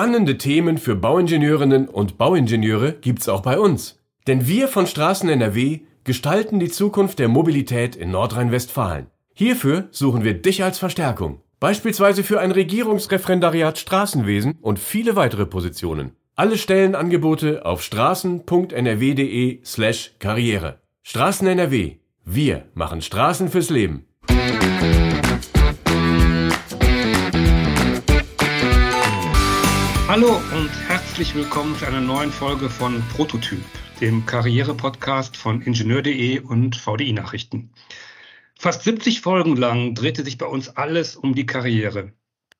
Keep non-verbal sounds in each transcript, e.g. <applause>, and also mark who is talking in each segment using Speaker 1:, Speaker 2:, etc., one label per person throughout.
Speaker 1: Spannende Themen für Bauingenieurinnen und Bauingenieure gibt's auch bei uns. Denn wir von Straßen NRW gestalten die Zukunft der Mobilität in Nordrhein-Westfalen. Hierfür suchen wir dich als Verstärkung. Beispielsweise für ein Regierungsreferendariat Straßenwesen und viele weitere Positionen. Alle Stellenangebote auf straßen.nrw.de slash Karriere. Straßen NRW. Wir machen Straßen fürs Leben.
Speaker 2: Hallo und herzlich willkommen zu einer neuen Folge von Prototyp, dem Karriere-Podcast von Ingenieur.de und VDI Nachrichten. Fast 70 Folgen lang drehte sich bei uns alles um die Karriere.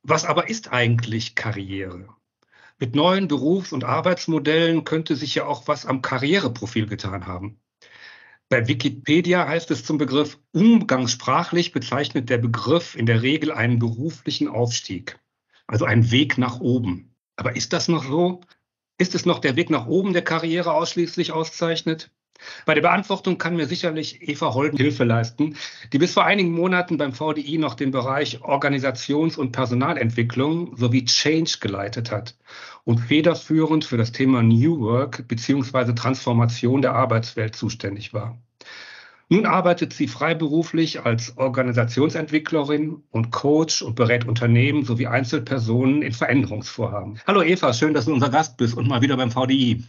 Speaker 2: Was aber ist eigentlich Karriere? Mit neuen Berufs- und Arbeitsmodellen könnte sich ja auch was am Karriereprofil getan haben. Bei Wikipedia heißt es zum Begriff umgangssprachlich bezeichnet der Begriff in der Regel einen beruflichen Aufstieg, also einen Weg nach oben. Aber ist das noch so? Ist es noch der Weg nach oben, der Karriere ausschließlich auszeichnet? Bei der Beantwortung kann mir sicherlich Eva Holden Hilfe leisten, die bis vor einigen Monaten beim VDI noch den Bereich Organisations- und Personalentwicklung sowie Change geleitet hat und federführend für das Thema New Work bzw. Transformation der Arbeitswelt zuständig war. Nun arbeitet sie freiberuflich als Organisationsentwicklerin und Coach und berät Unternehmen sowie Einzelpersonen in Veränderungsvorhaben. Hallo Eva, schön, dass du unser Gast bist und mal wieder beim VDI.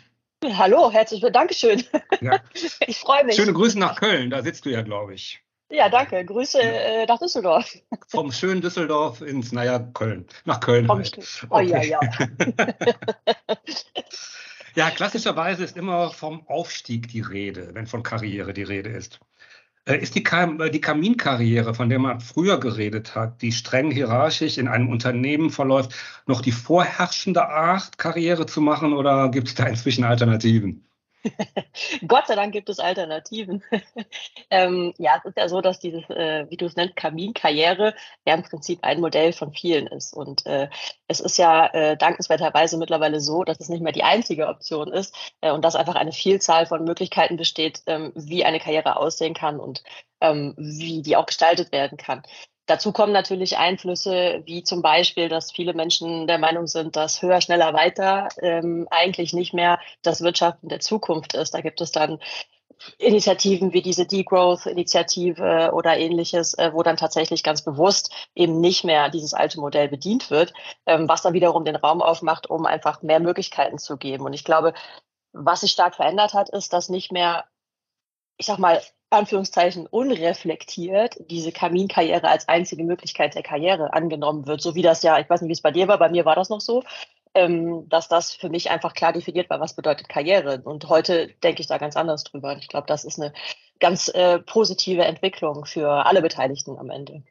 Speaker 3: Hallo, herzlich willkommen. Dankeschön. Ja. <laughs> Ich freue mich.
Speaker 2: Schöne Grüße nach Köln, da sitzt du ja, glaube ich.
Speaker 3: Ja, danke. Grüße äh, nach Düsseldorf.
Speaker 2: Vom schönen Düsseldorf ins, naja, Köln. Nach Köln. Vom halt.
Speaker 3: Oh, okay. ja, ja. <laughs> <laughs>
Speaker 2: ja, klassischerweise ist immer vom Aufstieg die Rede, wenn von Karriere die Rede ist. Äh, ist die, äh, die Kaminkarriere, von der man früher geredet hat, die streng hierarchisch in einem Unternehmen verläuft, noch die vorherrschende Art, Karriere zu machen oder gibt es da inzwischen Alternativen? <laughs>
Speaker 3: Gott sei Dank gibt es Alternativen. <laughs> ähm, ja, es ist ja so, dass dieses, äh, wie du es nennst, Kaminkarriere ja im Prinzip ein Modell von vielen ist. Und äh, es ist ja äh, dankenswerterweise mittlerweile so, dass es nicht mehr die einzige Option ist äh, und dass einfach eine Vielzahl von Möglichkeiten besteht, ähm, wie eine Karriere aussehen kann und ähm, wie die auch gestaltet werden kann. Dazu kommen natürlich Einflüsse wie zum Beispiel, dass viele Menschen der Meinung sind, dass höher, schneller, weiter ähm, eigentlich nicht mehr das Wirtschaften der Zukunft ist. Da gibt es dann Initiativen wie diese Degrowth-Initiative oder ähnliches, äh, wo dann tatsächlich ganz bewusst eben nicht mehr dieses alte Modell bedient wird, ähm, was dann wiederum den Raum aufmacht, um einfach mehr Möglichkeiten zu geben. Und ich glaube, was sich stark verändert hat, ist, dass nicht mehr, ich sag mal, Anführungszeichen unreflektiert diese Kaminkarriere als einzige Möglichkeit der Karriere angenommen wird, so wie das ja, ich weiß nicht, wie es bei dir war, bei mir war das noch so, ähm, dass das für mich einfach klar definiert war, was bedeutet Karriere. Und heute denke ich da ganz anders drüber. Ich glaube, das ist eine ganz äh, positive Entwicklung für alle Beteiligten am Ende.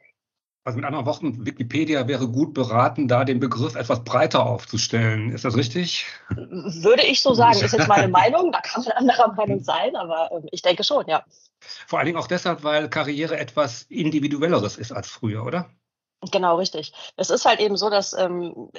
Speaker 2: Also mit anderen Worten, Wikipedia wäre gut beraten, da den Begriff etwas breiter aufzustellen. Ist das richtig?
Speaker 3: Würde ich so sagen. Ist jetzt meine Meinung. Da kann man anderer Meinung sein, aber äh, ich denke schon, ja.
Speaker 2: Vor allen Dingen auch deshalb, weil Karriere etwas Individuelleres ist als früher, oder?
Speaker 3: Genau, richtig. Es ist halt eben so, dass ähm,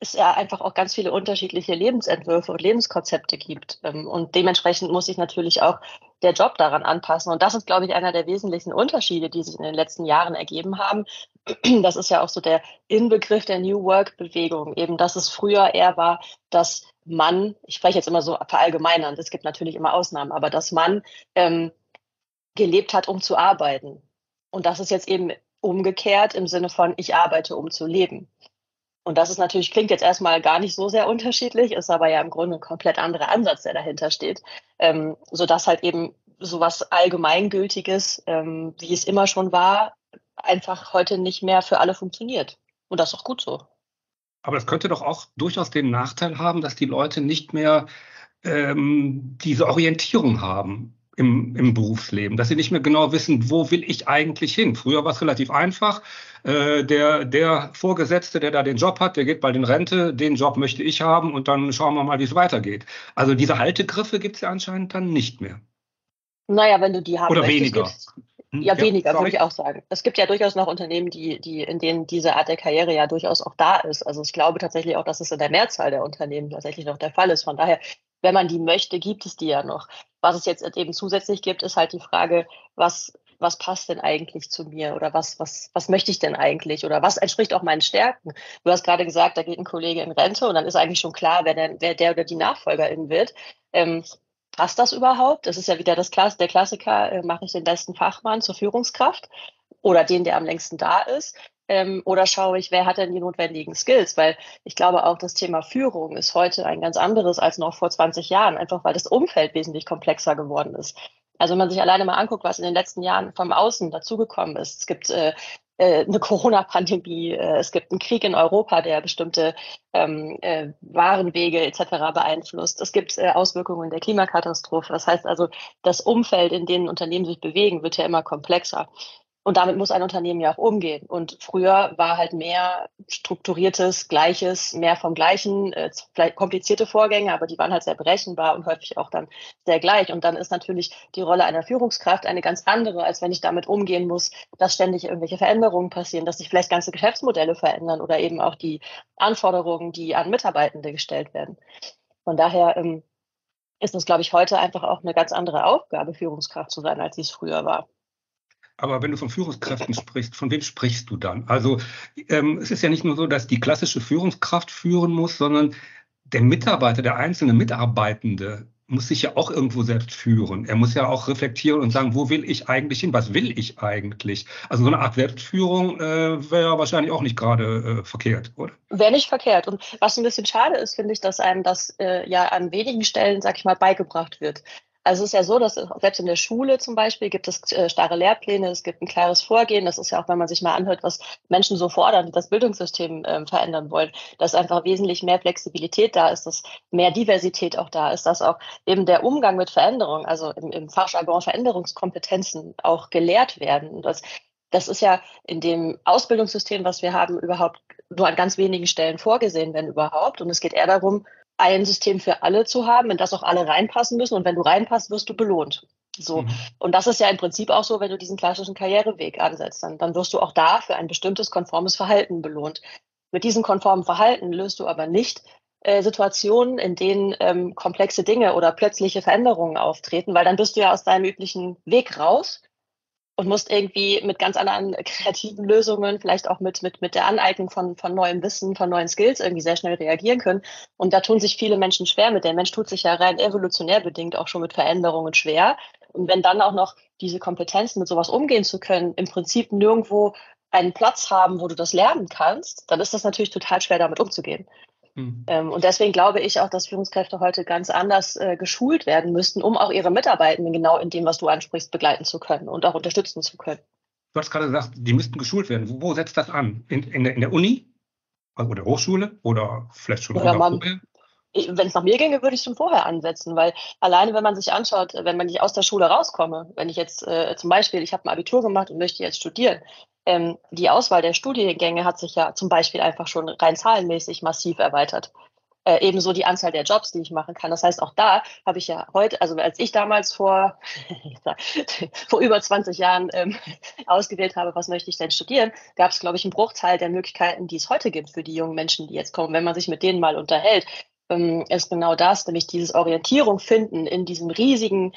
Speaker 3: es ja einfach auch ganz viele unterschiedliche Lebensentwürfe und Lebenskonzepte gibt. Ähm, und dementsprechend muss sich natürlich auch der Job daran anpassen. Und das ist, glaube ich, einer der wesentlichen Unterschiede, die sich in den letzten Jahren ergeben haben. <clears throat> Das ist ja auch so der Inbegriff der New Work-Bewegung, eben, dass es früher eher war, dass man, ich spreche jetzt immer so verallgemeinern, es gibt natürlich immer Ausnahmen, aber dass man ähm, gelebt hat, um zu arbeiten. Und das ist jetzt eben umgekehrt im Sinne von, ich arbeite, um zu leben. Und das ist natürlich, klingt jetzt erstmal gar nicht so sehr unterschiedlich, ist aber ja im Grunde ein komplett anderer Ansatz, der dahinter steht, ähm, sodass halt eben sowas Allgemeingültiges, ähm, wie es immer schon war, einfach heute nicht mehr für alle funktioniert. Und das ist auch gut so.
Speaker 2: Aber es könnte doch auch durchaus den Nachteil haben, dass die Leute nicht mehr ähm, diese Orientierung haben im, im Berufsleben, dass sie nicht mehr genau wissen, wo will ich eigentlich hin. Früher war es relativ einfach. Äh, der, der Vorgesetzte, der da den Job hat, der geht bald in Rente, den Job möchte ich haben und dann schauen wir mal, wie es weitergeht. Also diese Haltegriffe gibt es ja anscheinend dann nicht mehr.
Speaker 3: Naja, wenn du die haben
Speaker 2: Oder weniger.
Speaker 3: Hm? Ja, weniger, würde ich auch sagen. Es gibt ja durchaus noch Unternehmen, die, die, in denen diese Art der Karriere ja durchaus auch da ist. Also ich glaube tatsächlich auch, dass es in der Mehrzahl der Unternehmen tatsächlich noch der Fall ist. Von daher wenn man die möchte, gibt es die ja noch. Was es jetzt eben zusätzlich gibt, ist halt die Frage, was was passt denn eigentlich zu mir oder was, was, was möchte ich denn eigentlich oder was entspricht auch meinen Stärken. Du hast gerade gesagt, da geht ein Kollege in Rente und dann ist eigentlich schon klar, wer, der, wer der oder die Nachfolgerin wird. Ähm, passt das überhaupt? Das ist ja wieder das Klass der Klassiker, äh, mache ich den besten Fachmann zur Führungskraft oder den, der am längsten da ist. Ähm, oder schaue ich, wer hat denn die notwendigen Skills? Weil ich glaube auch, das Thema Führung ist heute ein ganz anderes als noch vor 20 Jahren, einfach weil das Umfeld wesentlich komplexer geworden ist. Also wenn man sich alleine mal anguckt, was in den letzten Jahren vom Außen dazugekommen ist. Es gibt äh, äh eine <laughs> Corona-Pandemie, äh, es gibt einen Krieg in Europa, der bestimmte ähm, äh, Warenwege etc. beeinflusst. Es gibt äh, Auswirkungen der Klimakatastrophe. Das heißt also, das Umfeld, in dem Unternehmen sich bewegen, wird ja immer komplexer. Und damit muss ein Unternehmen ja auch umgehen. Und früher war halt mehr strukturiertes, gleiches, mehr vom gleichen, äh, vielleicht komplizierte Vorgänge, aber die waren halt sehr berechenbar und häufig auch dann sehr gleich. Und dann ist natürlich die Rolle einer Führungskraft eine ganz andere, als wenn ich damit umgehen muss, dass ständig irgendwelche Veränderungen passieren, dass sich vielleicht ganze Geschäftsmodelle verändern oder eben auch die Anforderungen, die an Mitarbeitende gestellt werden. Von daher ähm, ist es, glaube ich, heute einfach auch eine ganz andere Aufgabe, Führungskraft zu sein, als sie es früher war.
Speaker 2: Aber wenn du von Führungskräften sprichst, von wem sprichst du dann? Also ähm, es ist ja nicht nur so, dass die klassische Führungskraft führen muss, sondern der Mitarbeiter, der einzelne Mitarbeitende muss sich ja auch irgendwo selbst führen. Er muss ja auch reflektieren und sagen, wo will ich eigentlich hin? Was will ich eigentlich? Also so eine Art Selbstführung äh, wäre wahrscheinlich auch nicht gerade äh, verkehrt, oder?
Speaker 3: Wäre nicht verkehrt. Und was ein bisschen schade ist, finde ich, dass einem das äh, ja an wenigen Stellen, sag ich mal, beigebracht wird. Also es ist ja so, dass selbst in der Schule zum Beispiel gibt es äh, starre Lehrpläne, es gibt ein klares Vorgehen. Das ist ja auch, wenn man sich mal anhört, was Menschen so fordern, die das Bildungssystem äh, verändern wollen, dass einfach wesentlich mehr Flexibilität da ist, dass mehr Diversität auch da ist, dass auch eben der Umgang mit Veränderungen, also im, im Fachjargon Veränderungskompetenzen auch gelehrt werden. Das, das ist ja in dem Ausbildungssystem, was wir haben, überhaupt nur an ganz wenigen Stellen vorgesehen, wenn überhaupt. Und es geht eher darum, ein System für alle zu haben, in das auch alle reinpassen müssen. Und wenn du reinpasst, wirst du belohnt. So. Mhm. Und das ist ja im Prinzip auch so, wenn du diesen klassischen Karriereweg ansetzt, dann, dann wirst du auch da für ein bestimmtes konformes Verhalten belohnt. Mit diesem konformen Verhalten löst du aber nicht äh, Situationen, in denen ähm, komplexe Dinge oder plötzliche Veränderungen auftreten, weil dann bist du ja aus deinem üblichen Weg raus und musst irgendwie mit ganz anderen kreativen Lösungen, vielleicht auch mit, mit, mit der Aneignung von, von neuem Wissen, von neuen Skills irgendwie sehr schnell reagieren können. Und da tun sich viele Menschen schwer mit. Der Mensch tut sich ja rein evolutionär bedingt auch schon mit Veränderungen schwer. Und wenn dann auch noch diese Kompetenzen mit sowas umgehen zu können, im Prinzip nirgendwo einen Platz haben, wo du das lernen kannst, dann ist das natürlich total schwer, damit umzugehen. Mhm. Ähm, und deswegen glaube ich auch, dass Führungskräfte heute ganz anders äh, geschult werden müssten, um auch ihre Mitarbeitenden genau in dem, was du ansprichst, begleiten zu können und auch unterstützen zu können.
Speaker 2: Du hast gerade gesagt, die müssten geschult werden. Wo, wo setzt das an? In, in, der, in der Uni oder Hochschule oder vielleicht schon oder
Speaker 3: man, wenn es nach mir ginge, würde ich schon vorher ansetzen, weil alleine, wenn man sich anschaut, wenn man nicht aus der Schule rauskomme, wenn ich jetzt äh, zum Beispiel, ich habe ein Abitur gemacht und möchte jetzt studieren, ähm, die Auswahl der Studiengänge hat sich ja zum Beispiel einfach schon rein zahlenmäßig massiv erweitert. Äh, ebenso die Anzahl der Jobs, die ich machen kann. Das heißt, auch da habe ich ja heute, also als ich damals vor, <laughs> <laughs> vor über 20 Jahren ähm, <laughs> ausgewählt habe, was möchte ich denn studieren, gab es, glaube ich, einen Bruchteil der Möglichkeiten, die es heute gibt für die jungen Menschen, die jetzt kommen. Wenn man sich mit denen mal unterhält, ähm, ist genau das, nämlich dieses Orientierung finden in diesem riesigen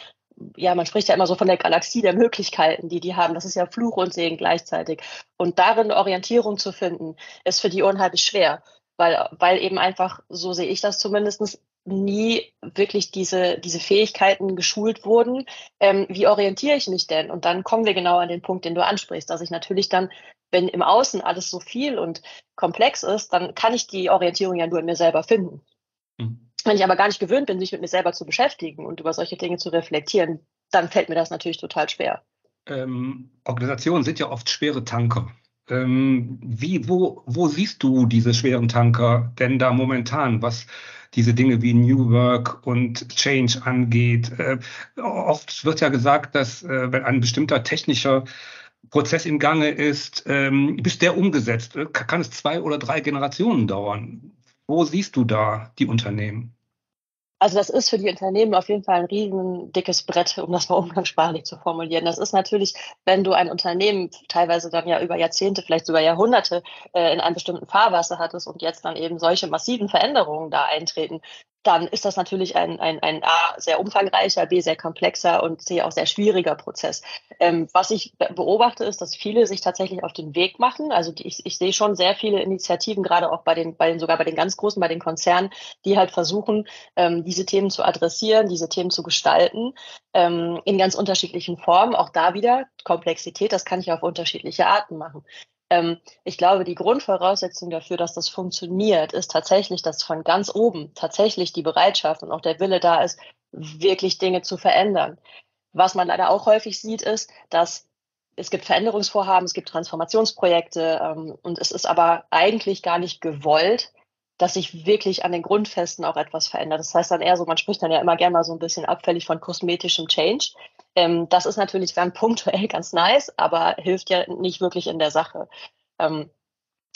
Speaker 3: ja, man spricht ja immer so von der Galaxie der Möglichkeiten, die die haben. Das ist ja Fluch und Segen gleichzeitig. Und darin Orientierung zu finden, ist für die unheimlich schwer, weil, weil eben einfach, so sehe ich das zumindest, nie wirklich diese, diese Fähigkeiten geschult wurden. Ähm, wie orientiere ich mich denn? Und dann kommen wir genau an den Punkt, den du ansprichst, dass ich natürlich dann, wenn im Außen alles so viel und komplex ist, dann kann ich die Orientierung ja nur in mir selber finden. Mhm. Wenn ich aber gar nicht gewöhnt bin, sich mit mir selber zu beschäftigen und über solche Dinge zu reflektieren, dann fällt mir das natürlich total schwer.
Speaker 2: Ähm, Organisationen sind ja oft schwere Tanker. Ähm, wie, wo, wo siehst du diese schweren Tanker denn da momentan, was diese Dinge wie New Work und Change angeht? Äh, oft wird ja gesagt, dass äh, wenn ein bestimmter technischer Prozess im Gange ist, ähm, bis der umgesetzt wird, kann es zwei oder drei Generationen dauern. Wo siehst du da die Unternehmen?
Speaker 3: Also das ist für die Unternehmen auf jeden Fall ein riesen dickes Brett, um das mal <laughs> umgangssprachlich zu formulieren. Das ist natürlich, wenn du ein Unternehmen teilweise dann ja über Jahrzehnte, vielleicht sogar Jahrhunderte äh, in einem bestimmten Fahrwasser hattest und jetzt dann eben solche massiven Veränderungen da eintreten, dann ist das natürlich ein, ein, ein A, sehr umfangreicher, B, sehr komplexer und C, auch sehr schwieriger Prozess. Ähm, was ich beobachte, ist, dass viele sich tatsächlich auf den Weg machen. Also die, ich, ich sehe schon sehr viele Initiativen, gerade auch bei den, bei den, sogar bei den ganz großen, bei den Konzernen, die halt versuchen, ähm, diese Themen zu adressieren, diese Themen zu gestalten, ähm, in ganz unterschiedlichen Formen. Auch da wieder Komplexität, das kann ich auf unterschiedliche Arten machen. Ähm, ich glaube, die Grundvoraussetzung dafür, dass das funktioniert, ist tatsächlich, dass von ganz oben tatsächlich die Bereitschaft und auch der Wille da ist, wirklich Dinge zu verändern. Was man leider auch häufig sieht, ist, dass es gibt Veränderungsvorhaben, es gibt Transformationsprojekte ähm, und es ist aber eigentlich gar nicht gewollt, dass sich wirklich an den Grundfesten auch etwas verändert. Das heißt dann eher so, man spricht dann ja immer gerne mal so ein bisschen abfällig von kosmetischem Change. Ähm, das ist natürlich dann punktuell <laughs> ganz nice, aber hilft ja nicht wirklich in der Sache. Ähm,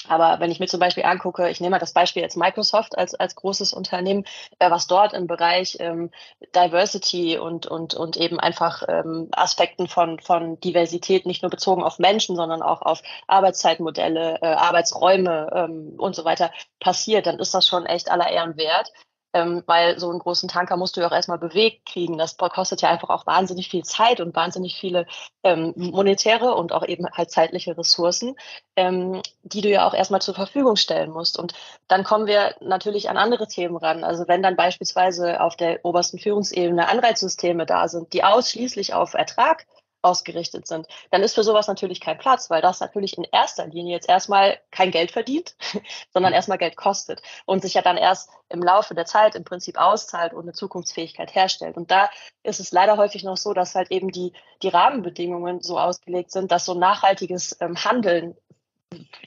Speaker 3: aber wenn ich mir zum Beispiel angucke, ich nehme mal das Beispiel jetzt Microsoft als, als großes Unternehmen, äh, was dort im Bereich ähm, Diversity und, und, und eben einfach ähm, Aspekten von, von Diversität, nicht nur bezogen auf Menschen, sondern auch auf Arbeitszeitmodelle, äh, Arbeitsräume ähm, und so weiter passiert, dann ist das schon echt aller Ehren wert ähm, weil so einen großen Tanker musst du ja auch erstmal bewegt kriegen. Das kostet ja einfach auch wahnsinnig viel Zeit und wahnsinnig viele ähm, monetäre und auch eben halt zeitliche Ressourcen, ähm, die du ja auch erstmal zur Verfügung stellen musst. Und dann kommen wir natürlich an andere Themen ran. Also wenn dann beispielsweise auf der obersten Führungsebene Anreizsysteme da sind, die ausschließlich auf Ertrag ausgerichtet sind, dann ist für sowas natürlich kein Platz, weil das natürlich in erster Linie jetzt erstmal kein Geld verdient, <laughs> sondern erstmal Geld kostet und sich ja dann erst im Laufe der Zeit im Prinzip auszahlt und eine Zukunftsfähigkeit herstellt. Und da ist es leider häufig noch so, dass halt eben die, die Rahmenbedingungen so ausgelegt sind, dass so nachhaltiges ähm, Handeln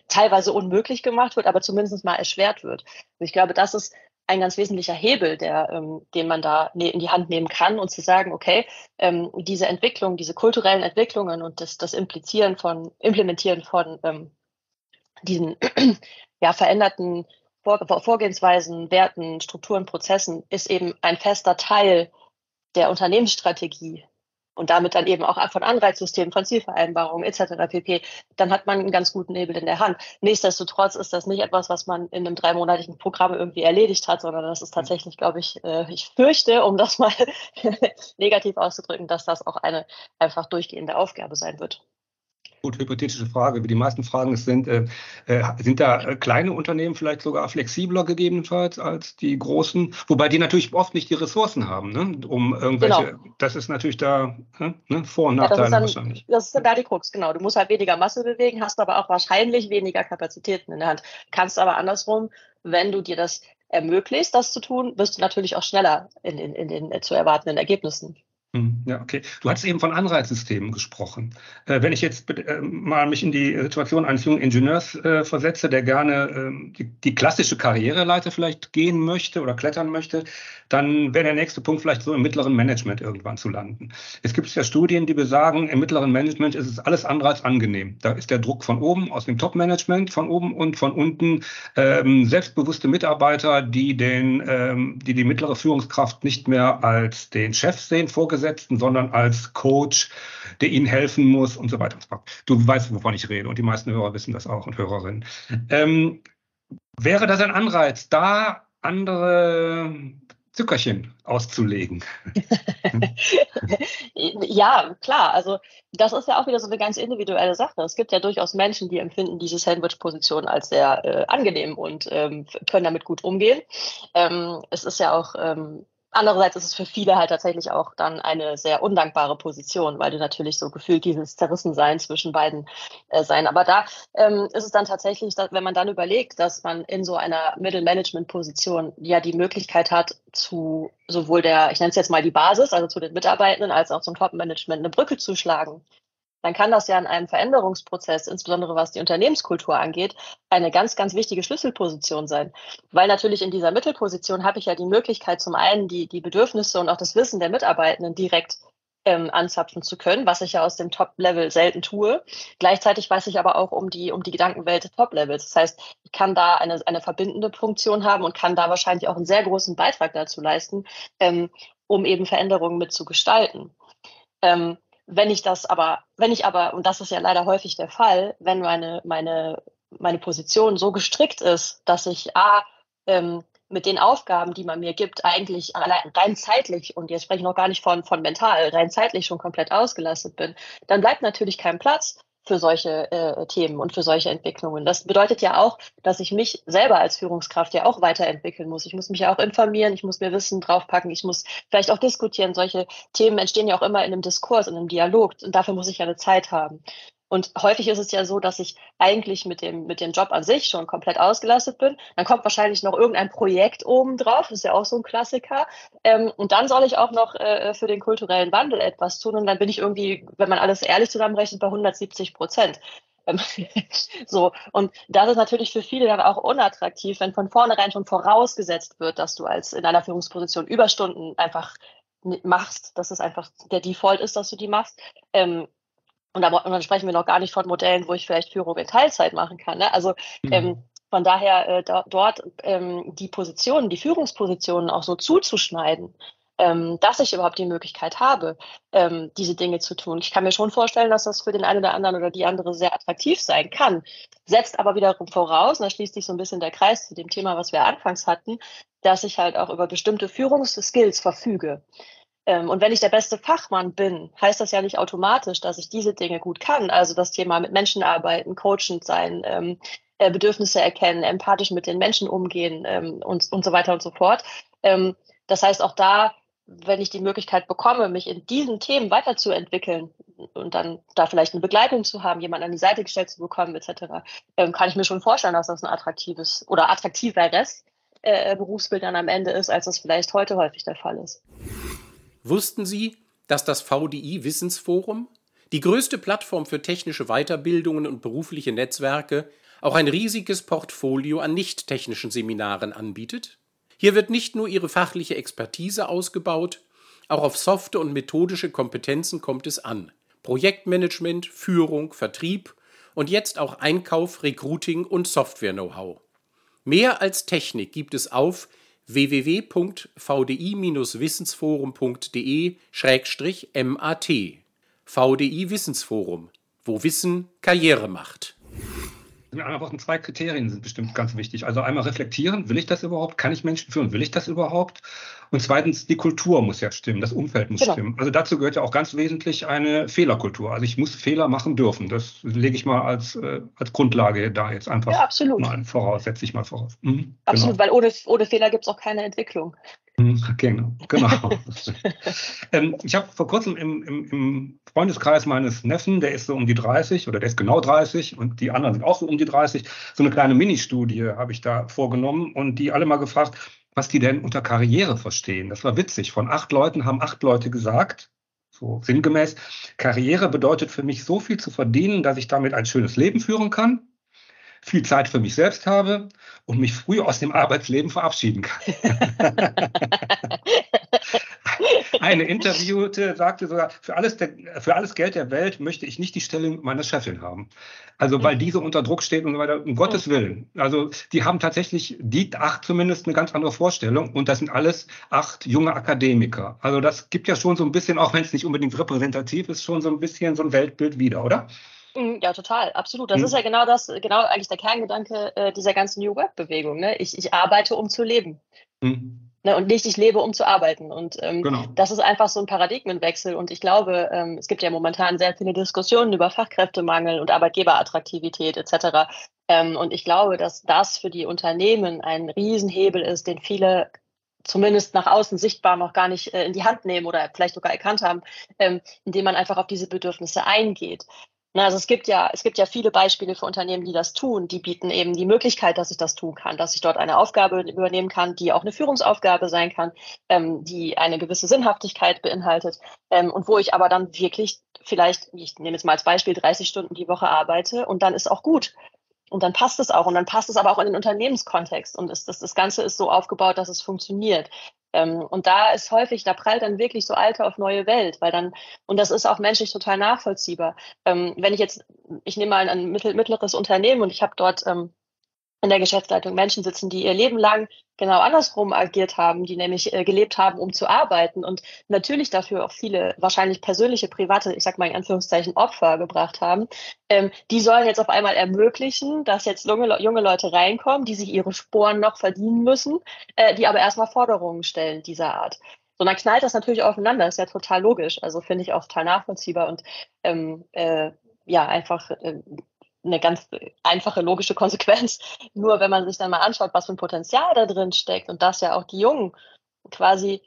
Speaker 3: teilweise unmöglich gemacht wird, aber zumindest mal erschwert wird. Und ich glaube, das ist ein ganz wesentlicher Hebel, der, ähm, den man da ne, in die Hand nehmen kann und zu sagen, okay, ähm, diese Entwicklung, diese kulturellen Entwicklungen und das, das Implizieren von, Implementieren von ähm, diesen <clears throat> ja, veränderten Vor Vorgehensweisen, Werten, Strukturen, Prozessen ist eben ein fester Teil der Unternehmensstrategie und damit dann eben auch von Anreizsystemen, von Zielvereinbarungen etc. pp., dann hat man einen ganz guten Nebel in der Hand. Nichtsdestotrotz ist das nicht etwas, was man in einem dreimonatigen Programm irgendwie erledigt hat, sondern das ist tatsächlich, glaube ich, äh, ich fürchte, um das mal <laughs> negativ auszudrücken, dass das auch eine einfach durchgehende Aufgabe sein wird.
Speaker 2: Gut, hypothetische Frage. Wie die meisten Fragen sind, äh, äh, sind da äh, kleine Unternehmen vielleicht sogar flexibler gegebenenfalls als die großen? Wobei die natürlich oft nicht die Ressourcen haben, ne? um irgendwelche, genau. das ist natürlich da ne? Vor- und Nachteile ja,
Speaker 3: dann,
Speaker 2: wahrscheinlich.
Speaker 3: Das ist dann da die Krux, genau. Du musst halt weniger Masse bewegen, hast aber auch wahrscheinlich weniger Kapazitäten in der Hand. Kannst aber andersrum, wenn du dir das ermöglicht, das zu tun, wirst du natürlich auch schneller in, in, in den äh, zu erwartenden Ergebnissen.
Speaker 2: Hm, ja, okay. Du hattest eben von Anreizsystemen gesprochen. Äh, wenn ich jetzt äh, mal mich in die Situation eines jungen Ingenieurs äh, versetze, der gerne ähm, die, die, klassische Karriereleiter vielleicht gehen möchte oder klettern möchte, dann wäre der nächste Punkt vielleicht so im mittleren Management irgendwann zu landen. Es gibt ja Studien, die besagen, im mittleren Management ist es alles andere als angenehm. Da ist der Druck von oben, aus dem Top-Management, von oben und von unten ähm, selbstbewusste Mitarbeiter, die den, ähm, die die mittlere Führungskraft nicht mehr als den Chef sehen, vorgesehen Vorgesetzten, sondern als Coach, der ihnen helfen muss und so weiter und so fort. Du weißt, wovon ich rede und die meisten Hörer wissen das auch und Hörerinnen. Ähm, wäre das ein Anreiz, da andere Zuckerchen auszulegen. <laughs>
Speaker 3: ja, klar. Also das ist ja auch wieder so eine ganz individuelle Sache. Es gibt ja durchaus Menschen, die empfinden diese Sandwich-Position als sehr äh, angenehm und ähm, können damit gut umgehen. Ähm, es ist ja auch ähm, Andererseits ist es für viele halt tatsächlich auch dann eine sehr undankbare Position, weil du natürlich so gefühlt dieses Zerrissensein zwischen beiden äh, sein. Aber da ähm, ist es dann tatsächlich, dass, wenn man dann überlegt, dass man in so einer Middle-Management-Position ja die Möglichkeit hat, zu sowohl der, ich nenne es jetzt mal die Basis, also zu den Mitarbeitenden, als auch zum Top-Management eine Brücke zu schlagen dann kann das ja in einem Veränderungsprozess, insbesondere was die Unternehmenskultur angeht, eine ganz, ganz wichtige Schlüsselposition sein. Weil natürlich in dieser Mittelposition habe ich ja die Möglichkeit, zum einen die, die Bedürfnisse und auch das Wissen der Mitarbeitenden direkt ähm, anzapfen zu können, was ich ja aus dem Top-Level selten tue. Gleichzeitig weiß ich aber auch um die, um die Gedankenwelt des Top-Levels. Das heißt, ich kann da eine, eine verbindende Funktion haben und kann da wahrscheinlich auch einen sehr großen Beitrag dazu leisten, ähm, um eben Veränderungen mitzugestalten. Ähm, wenn ich das aber, wenn ich aber, und das ist ja leider häufig der Fall, wenn meine, meine, meine Position so gestrickt ist, dass ich A, ähm, mit den Aufgaben, die man mir gibt, eigentlich rein zeitlich, und jetzt spreche ich noch gar nicht von, von mental, rein zeitlich schon komplett ausgelastet bin, dann bleibt natürlich kein Platz für solche äh, Themen und für solche Entwicklungen. Das bedeutet ja auch, dass ich mich selber als Führungskraft ja auch weiterentwickeln muss. Ich muss mich ja auch informieren, ich muss mir Wissen draufpacken, ich muss vielleicht auch diskutieren. Solche Themen entstehen ja auch immer in einem Diskurs, in einem Dialog und dafür muss ich ja eine Zeit haben. Und häufig ist es ja so, dass ich eigentlich mit dem, mit dem Job an sich schon komplett ausgelastet bin. Dann kommt wahrscheinlich noch irgendein Projekt oben drauf, ist ja auch so ein Klassiker. Ähm, und dann soll ich auch noch äh, für den kulturellen Wandel etwas tun. Und dann bin ich irgendwie, wenn man alles ehrlich zusammenrechnet, bei 170 Prozent. Ähm, <laughs> so, und das ist natürlich für viele dann auch unattraktiv, wenn von vornherein schon vorausgesetzt wird, dass du als in einer Führungsposition Überstunden einfach machst, dass es einfach der Default ist, dass du die machst. Ähm, und, da, und dann sprechen wir noch gar nicht von Modellen, wo ich vielleicht Führung in Teilzeit machen kann. Ne? Also mhm. ähm, von daher äh, da, dort ähm, die Positionen, die Führungspositionen auch so zuzuschneiden, ähm, dass ich überhaupt die Möglichkeit habe, ähm, diese Dinge zu tun. Ich kann mir schon vorstellen, dass das für den einen oder anderen oder die andere sehr attraktiv sein kann, setzt aber wiederum voraus, und da schließt sich so ein bisschen der Kreis zu dem Thema, was wir anfangs hatten, dass ich halt auch über bestimmte Führungsskills verfüge. Ähm, und wenn ich der beste Fachmann bin, heißt das ja nicht automatisch, dass ich diese Dinge gut kann. Also das Thema mit Menschen arbeiten, coachend sein, ähm, äh, Bedürfnisse erkennen, empathisch mit den Menschen umgehen ähm, und, und so weiter und so fort. Das heißt, auch da, wenn ich die Möglichkeit bekomme, mich in diesen Themen weiterzuentwickeln und dann da vielleicht eine Begleitung zu haben, jemanden an die Seite gestellt zu bekommen, etc., kann ich mir schon vorstellen, dass das ein attraktives oder attraktiveres äh, Berufsbild dann am Ende ist, als das vielleicht heute häufig der Fall ist.
Speaker 4: Wussten Sie, dass das VDI Wissensforum, die größte Plattform für technische Weiterbildungen und berufliche Netzwerke, auch ein riesiges Portfolio an nicht technischen Seminaren anbietet? Hier wird nicht nur ihre fachliche Expertise ausgebaut, auch auf softe und methodische Kompetenzen kommt es an. Projektmanagement, Führung, Vertrieb und jetzt auch Einkauf, Recruiting und Software-Know-how. Mehr als Technik gibt es auf www.vdi-wissensforum.de-mat. VDI Wissensforum, wo Wissen Karriere macht.
Speaker 2: In anderen Worten, zwei Kriterien sind bestimmt ganz wichtig. Also einmal reflektieren, will ich das überhaupt? Kann ich Menschen führen? Will ich das überhaupt? Und zweitens, die Kultur muss ja stimmen, das Umfeld muss genau. stimmen. Also dazu gehört ja auch ganz wesentlich eine Fehlerkultur. Also ich muss Fehler machen dürfen. Das lege ich mal als, äh, als Grundlage da jetzt einfach ja, absolut. mal voraus, setze ich mal voraus.
Speaker 3: Mhm, absolut, genau. weil ohne, ohne Fehler gibt es auch keine Entwicklung.
Speaker 2: Mhm, genau, genau. <laughs> <laughs> ähm, ich habe vor kurzem im, im, im, Freundeskreis meines Neffen, der ist so um die 30 oder der ist genau 30 und die anderen sind auch so um die 30, so eine kleine Ministudie habe ich da vorgenommen und die alle mal gefragt, was die denn unter Karriere verstehen. Das war witzig. Von acht Leuten haben acht Leute gesagt, so sinngemäß, Karriere bedeutet für mich so viel zu verdienen, dass ich damit ein schönes Leben führen kann, viel Zeit für mich selbst habe und mich früh aus dem Arbeitsleben verabschieden kann. <laughs> Eine Interviewte sagte sogar, für alles, der, für alles Geld der Welt möchte ich nicht die Stelle meiner Chefin haben. Also weil diese unter Druck steht und so weiter, um Gottes Willen. Also die haben tatsächlich, die acht zumindest eine ganz andere Vorstellung und das sind alles acht junge Akademiker. Also das gibt ja schon so ein bisschen, auch wenn es nicht unbedingt repräsentativ ist, schon so ein bisschen so ein Weltbild wieder, oder?
Speaker 3: Mhm, ja, total, absolut. Das mhm. ist ja genau das, genau eigentlich der Kerngedanke äh, dieser ganzen New Work-Bewegung. Ne? Ich, ich arbeite, um zu leben. Mhm. Ne, und nicht, ich lebe, um zu arbeiten. Und ähm, genau. das ist einfach so ein Paradigmenwechsel. Und ich glaube, ähm, es gibt ja momentan sehr viele Diskussionen über Fachkräftemangel und Arbeitgeberattraktivität etc. Ähm, und ich glaube, dass das für die Unternehmen ein Riesenhebel ist, den viele zumindest nach außen sichtbar noch gar nicht äh, in die Hand nehmen oder vielleicht sogar erkannt haben, ähm, indem man einfach auf diese Bedürfnisse eingeht. Also es gibt ja, es gibt ja viele Beispiele für Unternehmen, die das tun. Die bieten eben die Möglichkeit, dass ich das tun kann, dass ich dort eine Aufgabe übernehmen kann, die auch eine Führungsaufgabe sein kann, ähm, die eine gewisse Sinnhaftigkeit beinhaltet ähm, und wo ich aber dann wirklich vielleicht, ich nehme jetzt mal als Beispiel, 30 Stunden die Woche arbeite und dann ist auch gut. Und dann passt es auch. Und dann passt es aber auch in den Unternehmenskontext. Und das, das, das Ganze ist so aufgebaut, dass es funktioniert. Ähm, und da ist häufig, da prallt dann wirklich so alte auf neue Welt, weil dann, und das ist auch menschlich total nachvollziehbar. Ähm, wenn ich jetzt, ich nehme mal ein mittleres Unternehmen und ich habe dort ähm, in der Geschäftsleitung Menschen sitzen, die ihr Leben lang genau andersrum agiert haben, die nämlich äh, gelebt haben, um zu arbeiten und natürlich dafür auch viele wahrscheinlich persönliche, private, ich sag mal in Anführungszeichen Opfer gebracht haben, ähm, die sollen jetzt auf einmal ermöglichen, dass jetzt junge, junge Leute reinkommen, die sich ihre Sporen noch verdienen müssen, äh, die aber erstmal Forderungen stellen dieser Art. So, dann knallt das natürlich aufeinander, ist ja total logisch. Also finde ich auch total nachvollziehbar und ähm, äh, ja, einfach äh, eine ganz einfache logische Konsequenz. Nur wenn man sich dann mal anschaut, was für ein Potenzial da drin steckt und dass ja auch die Jungen quasi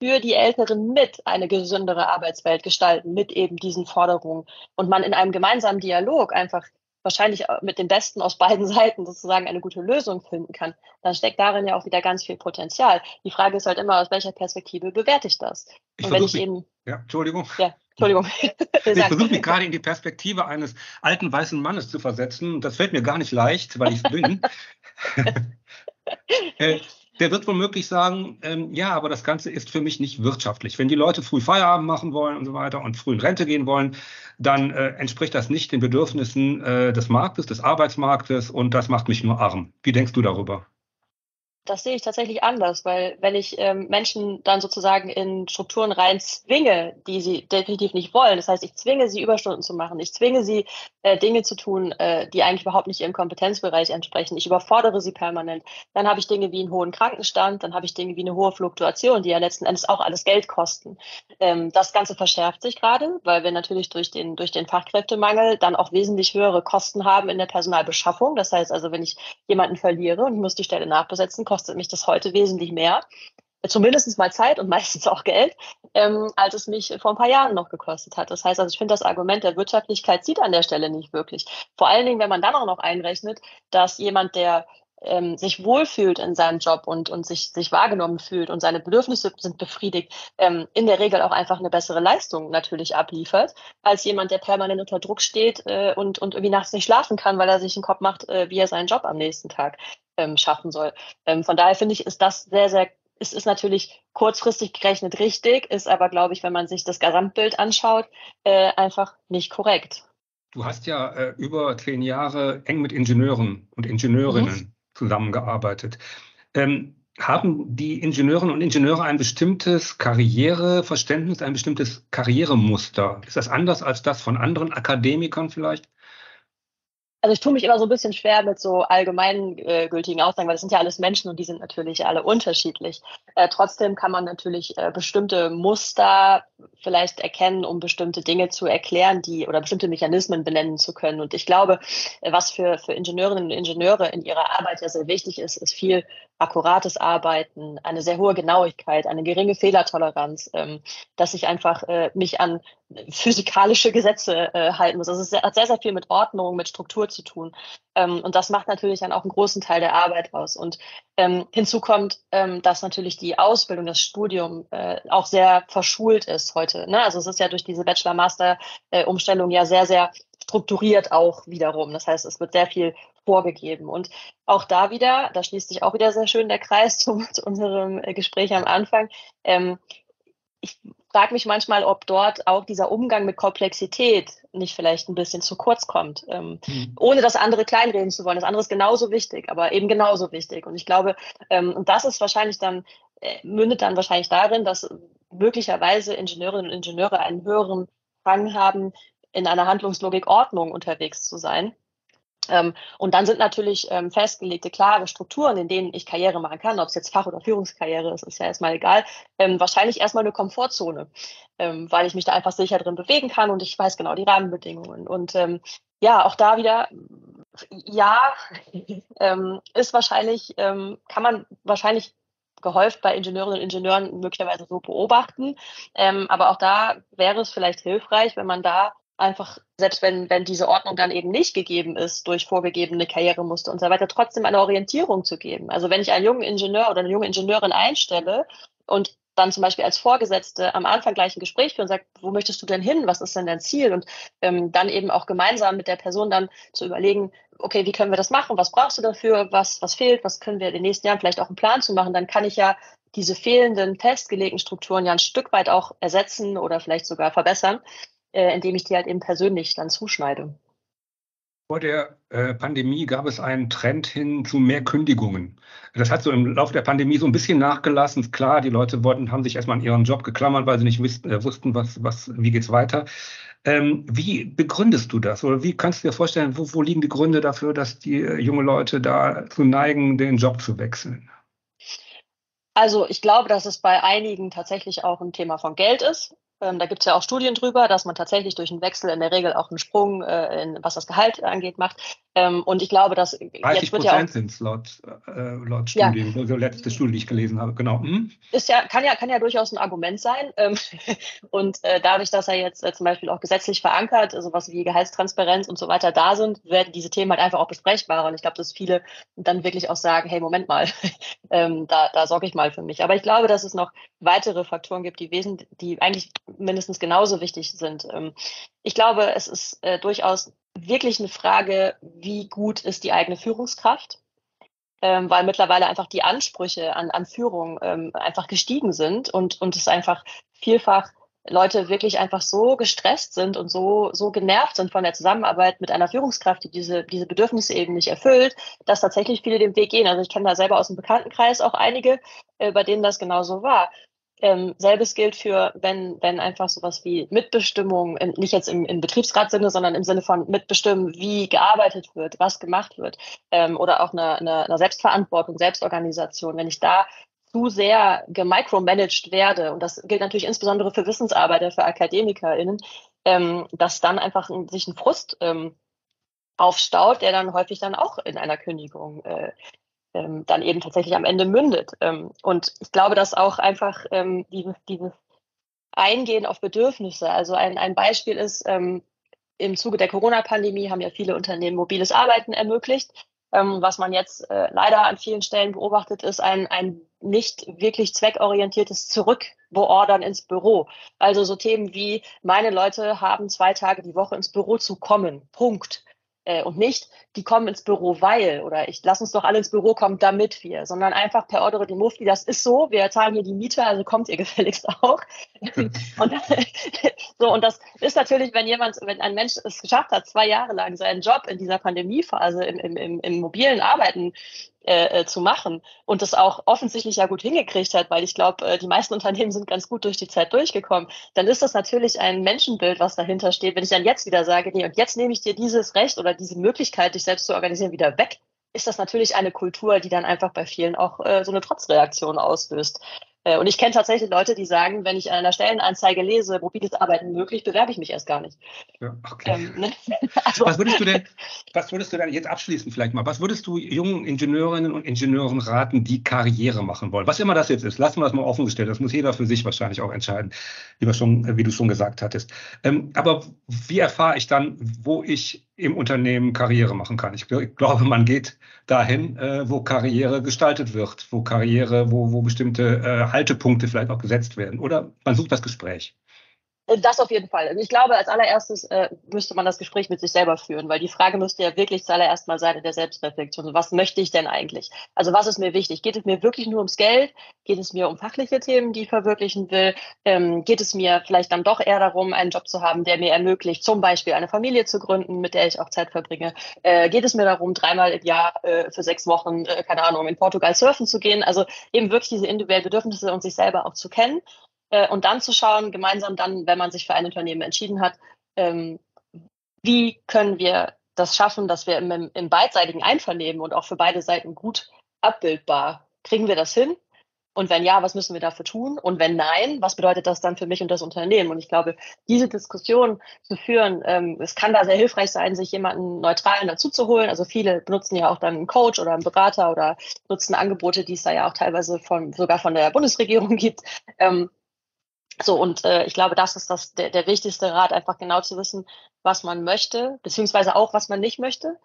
Speaker 3: für die Älteren mit eine gesündere Arbeitswelt gestalten, mit eben diesen Forderungen und man in einem gemeinsamen Dialog einfach wahrscheinlich mit den Besten aus beiden <laughs> Seiten sozusagen eine gute Lösung finden kann, dann steckt darin ja auch wieder ganz viel Potenzial. Die Frage ist halt immer, aus welcher Perspektive bewerte ich das?
Speaker 2: Ich und wenn ich eben. Ja, Entschuldigung.
Speaker 3: Ja, Entschuldigung. <laughs> <laughs>
Speaker 2: ich versuche mich gerade in die Perspektive eines alten weißen Mannes zu versetzen. Das fällt mir gar nicht leicht, weil ich es bin. Der wird womöglich sagen, ähm, ja, aber das Ganze ist für mich nicht wirtschaftlich. Wenn die Leute früh Feierabend machen wollen und so weiter und früh in Rente gehen wollen, dann äh, entspricht das nicht den Bedürfnissen äh, des Marktes, des Arbeitsmarktes und das macht mich nur arm. Wie denkst du darüber?
Speaker 3: Das sehe ich tatsächlich anders, weil wenn ich ähm, Menschen dann sozusagen in Strukturen rein zwinge, die sie definitiv nicht wollen, das heißt, ich zwinge sie Überstunden zu machen, ich zwinge sie äh, Dinge zu tun, äh, die eigentlich überhaupt nicht ihrem Kompetenzbereich entsprechen, ich überfordere sie permanent, dann habe ich Dinge wie einen hohen Krankenstand, dann habe ich Dinge wie eine hohe Fluktuation, die ja letzten Endes auch alles Geld kosten. Ähm, das Ganze verschärft sich gerade, weil wir natürlich durch den, durch den Fachkräftemangel dann auch wesentlich höhere Kosten haben in der Personalbeschaffung. Das heißt also, wenn ich jemanden verliere und ich muss die Stelle nachbesetzen, kostet kostet mich das heute wesentlich mehr, zumindest mal Zeit und <laughs> meistens auch Geld, ähm, als es mich vor ein paar Jahren noch gekostet hat. Das heißt also, ich finde das Argument der Wirtschaftlichkeit zieht an der Stelle nicht wirklich. Vor allen Dingen, wenn man dann auch noch einrechnet, dass jemand, der ähm, sich wohlfühlt in seinem Job und, und sich, sich wahrgenommen fühlt und seine Bedürfnisse sind befriedigt, ähm, in der Regel auch einfach eine bessere Leistung natürlich abliefert, als jemand, der permanent unter Druck steht äh, und, und irgendwie nachts nicht schlafen kann, weil er sich einen Kopf macht, äh, wie er seinen Job am nächsten Tag ähm, schaffen soll. Ähm, von daher finde ich, ist das sehr, sehr es ist natürlich kurzfristig gerechnet richtig, ist aber, glaube ich, wenn man sich das Gesamtbild anschaut, äh, einfach nicht korrekt.
Speaker 2: Du hast ja äh, über zehn Jahre eng mit Ingenieuren und Ingenieurinnen mhm zusammengearbeitet. Ähm, haben die Ingenieurinnen und Ingenieure ein bestimmtes Karriereverständnis, ein bestimmtes Karrieremuster? Ist das anders als das von anderen Akademikern vielleicht?
Speaker 3: Also ich tue mich immer so ein bisschen schwer mit so allgemeingültigen Aussagen, weil das sind ja alles Menschen und die sind natürlich alle unterschiedlich. Äh, trotzdem kann man natürlich äh, bestimmte Muster vielleicht erkennen, um bestimmte Dinge zu erklären, die oder bestimmte Mechanismen benennen zu können. Und ich glaube, äh, was für, für Ingenieurinnen und Ingenieure in ihrer Arbeit ja sehr wichtig ist, ist viel akkurates Arbeiten, eine sehr hohe Genauigkeit, eine geringe Fehlertoleranz, ähm, dass ich einfach äh, mich an physikalische Gesetze äh, halten muss. Also es hat sehr, sehr viel mit Ordnung, mit Struktur zu tun. Ähm, und das macht natürlich dann auch einen großen Teil der Arbeit aus. Und ähm, hinzu kommt, ähm, dass natürlich die Ausbildung, das Studium äh, auch sehr verschult ist heute. Ne? Also es ist ja durch diese Bachelor-Master-Umstellung ja sehr, sehr strukturiert auch wiederum. Das heißt, es wird sehr viel vorgegeben. Und auch da wieder, da schließt sich auch wieder sehr schön der Kreis zu, <laughs> zu unserem Gespräch am Anfang. Ähm, ich frage mich manchmal, ob dort auch dieser Umgang mit Komplexität nicht vielleicht ein bisschen zu kurz kommt, ähm, mhm. ohne das andere kleinreden zu wollen. Das andere ist genauso wichtig, aber eben genauso wichtig. Und ich glaube, ähm, und das ist wahrscheinlich dann, äh, mündet dann wahrscheinlich darin, dass möglicherweise Ingenieurinnen und Ingenieure einen höheren Fang haben, in einer Handlungslogik Ordnung unterwegs zu sein ähm, und dann sind natürlich ähm, festgelegte, klare Strukturen, in denen ich Karriere machen kann, ob es jetzt Fach- oder Führungskarriere ist, ist ja erstmal egal. Ähm, wahrscheinlich erstmal eine Komfortzone, ähm, weil ich mich da einfach sicher drin bewegen kann und ich weiß genau die Rahmenbedingungen. Und ähm, ja, auch da wieder, ja, ähm, ist wahrscheinlich, kann man wahrscheinlich gehäuft bei Ingenieurinnen und Ingenieuren möglicherweise so beobachten. aber auch da wäre es vielleicht hilfreich, wenn man da einfach, selbst wenn, wenn diese Ordnung dann eben nicht gegeben ist durch vorgegebene Karrieremuster und so weiter, trotzdem eine Orientierung zu geben. Also wenn ich einen jungen Ingenieur oder eine junge Ingenieurin einstelle und dann zum Beispiel als Vorgesetzte am Anfang gleich ein Gespräch führen und sagt, wo möchtest du denn hin? Was ist denn dein Ziel? Und ähm, dann eben auch gemeinsam mit der Person dann zu überlegen, okay, wie können wir das machen? Was brauchst du dafür? Was, was fehlt? Was können wir in den nächsten Jahren vielleicht auch einen Plan zu machen? Dann kann ich ja diese fehlenden festgelegten Strukturen ja ein Stück weit auch ersetzen oder vielleicht sogar verbessern äh, indem ich die halt eben persönlich dann zuschneide.
Speaker 2: Vor der äh, Pandemie gab es einen Trend hin zu mehr Kündigungen. Das hat so im Laufe der Pandemie so ein bisschen nachgelassen. Klar, die Leute wollten, haben sich erstmal an ihren Job geklammert, weil sie nicht wussten, äh, wussten was, was, wie geht's weiter. Ähm, wie begründest du das? Oder wie kannst du dir vorstellen, wo, wo liegen die Gründe dafür, dass die äh, junge Leute dazu neigen, den Job zu wechseln?
Speaker 3: Also ich glaube, dass es bei einigen tatsächlich auch ein Thema von Geld ist. Ähm, da gibt es ja auch Studien drüber, dass man tatsächlich durch einen Wechsel in der Regel auch einen Sprung, äh, in, was das Gehalt angeht, macht. Ähm, und ich glaube, dass
Speaker 2: 30 Prozent ja sind es laut, äh, laut Studien, ja. letzte Studie, die ich gelesen habe, genau. Hm?
Speaker 3: Ist ja, kann ja, kann ja durchaus ein Argument sein. Ähm, <laughs> und äh, dadurch, dass er jetzt äh, zum Beispiel auch gesetzlich verankert, sowas wie Gehaltstransparenz und so weiter da sind, werden diese Themen halt einfach auch besprechbarer. Und ich glaube, dass viele dann wirklich auch sagen, hey, Moment mal, <laughs> ähm, da, da sorge ich mal für mich. Aber ich glaube, dass es noch weitere Faktoren gibt, die wesen, die eigentlich mindestens genauso wichtig sind. Ähm, ich glaube, es ist äh, durchaus wirklich eine Frage, wie gut ist die eigene Führungskraft, ähm, weil mittlerweile einfach die Ansprüche an, an Führung ähm, einfach gestiegen sind und, und es einfach vielfach Leute wirklich einfach so gestresst sind und so, so genervt sind von der Zusammenarbeit mit einer Führungskraft, die diese, diese Bedürfnisse eben nicht erfüllt, dass tatsächlich viele den Weg gehen. Also ich kenne da selber aus dem Bekanntenkreis auch einige, äh, bei denen das genauso war. Ähm, selbes gilt für, wenn, wenn einfach sowas wie Mitbestimmung, nicht jetzt im, im Betriebsratsinne, sondern im Sinne von mitbestimmen, wie gearbeitet wird, was gemacht wird, ähm, oder auch eine, eine, eine Selbstverantwortung, Selbstorganisation. Wenn ich da zu sehr gemicromanaged werde, und das gilt natürlich insbesondere für Wissensarbeiter, für AkademikerInnen, ähm, dass dann einfach ein, sich ein Frust ähm, aufstaut, der dann häufig dann auch in einer Kündigung äh, ähm, dann eben tatsächlich am Ende mündet. Ähm, und ich glaube, dass auch einfach ähm, dieses, dieses Eingehen auf Bedürfnisse, also ein, ein Beispiel ist, ähm, im Zuge der Corona-Pandemie haben ja viele Unternehmen mobiles Arbeiten ermöglicht. Ähm, was man jetzt äh, leider an vielen Stellen beobachtet, ist ein, ein nicht wirklich zweckorientiertes Zurückbeordern ins Büro. Also so Themen wie, meine Leute haben zwei Tage die Woche ins Büro zu kommen. Punkt äh, und nicht, die kommen ins Büro, weil oder ich lass uns doch alle ins Büro kommen, damit wir, sondern einfach per Ordre di Mufti, das ist so, wir zahlen hier die Miete, also kommt ihr <laughs> gefälligst auch. <laughs> und, so, und das ist natürlich, wenn jemand, wenn ein Mensch es geschafft hat, zwei Jahre lang seinen Job in dieser Pandemiephase im, im, im, im mobilen Arbeiten äh, äh, zu machen und das auch offensichtlich ja gut hingekriegt hat, weil ich glaube, äh, die meisten Unternehmen sind ganz gut durch die Zeit durchgekommen, dann ist das natürlich ein Menschenbild, was dahinter steht. Wenn ich dann jetzt wieder sage, nee, und jetzt nehme ich dir dieses Recht oder diese Möglichkeit, dich selbst zu organisieren, wieder weg, ist das natürlich eine Kultur, die dann einfach bei vielen auch äh, so eine Trotzreaktion auslöst. Äh, und ich kenne tatsächlich Leute, die sagen, wenn ich an einer Stellenanzeige lese, mobiles Arbeiten möglich, bewerbe ich mich erst gar nicht.
Speaker 2: Ja, okay. Ähm, ne? <laughs> also, was würdest du denn, <laughs> was würdest du denn jetzt abschließend vielleicht mal, was würdest du jungen Ingenieurinnen und Ingenieuren raten, die Karriere machen wollen? Was immer das jetzt ist, lassen wir das mal offen gestellt. Das muss jeder für sich wahrscheinlich auch entscheiden, wie, schon, wie du schon gesagt hattest. Ähm, aber wie erfahre ich dann, wo ich im Unternehmen Karriere machen kann. Ich glaube, man geht dahin, äh, wo Karriere gestaltet wird, wo Karriere, wo, wo bestimmte äh, Haltepunkte vielleicht auch gesetzt werden. Oder man sucht das Gespräch.
Speaker 3: Das auf jeden Fall. Also ich glaube, als allererstes äh, müsste man das Gespräch mit sich selber führen, weil die Frage müsste ja wirklich zuallererst mal sein in der Selbstreflexion. Was möchte ich denn eigentlich? Also was ist mir wichtig? Geht es mir wirklich nur ums Geld? Geht es mir um fachliche Themen, die ich verwirklichen will? Ähm, geht es mir vielleicht dann doch eher darum, einen Job zu haben, der mir ermöglicht, zum Beispiel eine Familie zu gründen, mit der ich auch Zeit verbringe? Äh, geht es mir darum, dreimal im Jahr äh, für sechs Wochen, äh, keine Ahnung, in Portugal surfen zu gehen? Also eben wirklich diese individuellen Bedürfnisse und sich selber auch zu kennen äh, und dann zu schauen, gemeinsam dann, wenn man sich für ein Unternehmen entschieden hat, ähm, wie können wir das schaffen, dass wir im, im beidseitigen Einvernehmen und auch für beide Seiten gut abbildbar, kriegen wir das hin? Und wenn ja, was müssen wir dafür tun? Und wenn nein, was bedeutet das dann für mich und das Unternehmen? Und ich glaube, diese Diskussion zu führen, ähm, es kann da sehr hilfreich sein, sich jemanden Neutralen dazu zu holen. Also viele benutzen ja auch dann einen Coach oder einen Berater oder nutzen Angebote, die es da ja auch teilweise von, sogar von der Bundesregierung <laughs> gibt. Ähm, so, und äh, ich glaube, das ist das, der, der wichtigste Rat, einfach genau zu wissen, was man möchte, beziehungsweise auch, was man nicht möchte.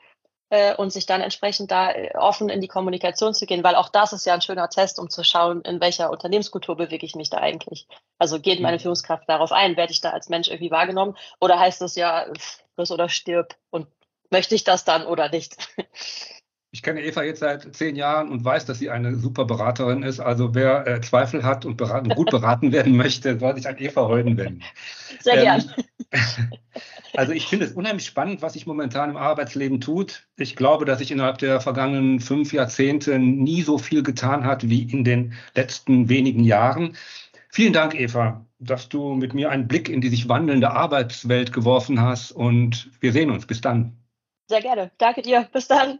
Speaker 3: Äh, und sich dann entsprechend da äh, offen in die Kommunikation zu gehen, weil auch das ist ja ein schöner Test, um zu schauen, in welcher Unternehmenskultur bewege ich mich da eigentlich. Also geht meine mhm. Führungskraft darauf ein, werde ich da als Mensch irgendwie wahrgenommen oder heißt es ja, friss oder stirb und möchte ich das dann oder nicht? <laughs>
Speaker 2: Ich kenne Eva jetzt seit zehn Jahren und weiß, dass sie eine super Beraterin ist. Also wer äh, Zweifel hat und beraten, gut beraten <laughs> werden möchte, soll sich an Eva Holden wenden.
Speaker 3: Sehr ähm, gern. <laughs>
Speaker 2: Also ich finde es unheimlich spannend, was sich momentan im Arbeitsleben tut. Ich glaube, dass sich innerhalb der vergangenen fünf Jahrzehnte nie so viel getan hat wie in den letzten wenigen Jahren. Vielen Dank, Eva, dass du mit mir einen Blick in die sich wandelnde Arbeitswelt geworfen hast und wir sehen uns. Bis dann.
Speaker 3: Sehr gerne. Danke dir. Bis dann.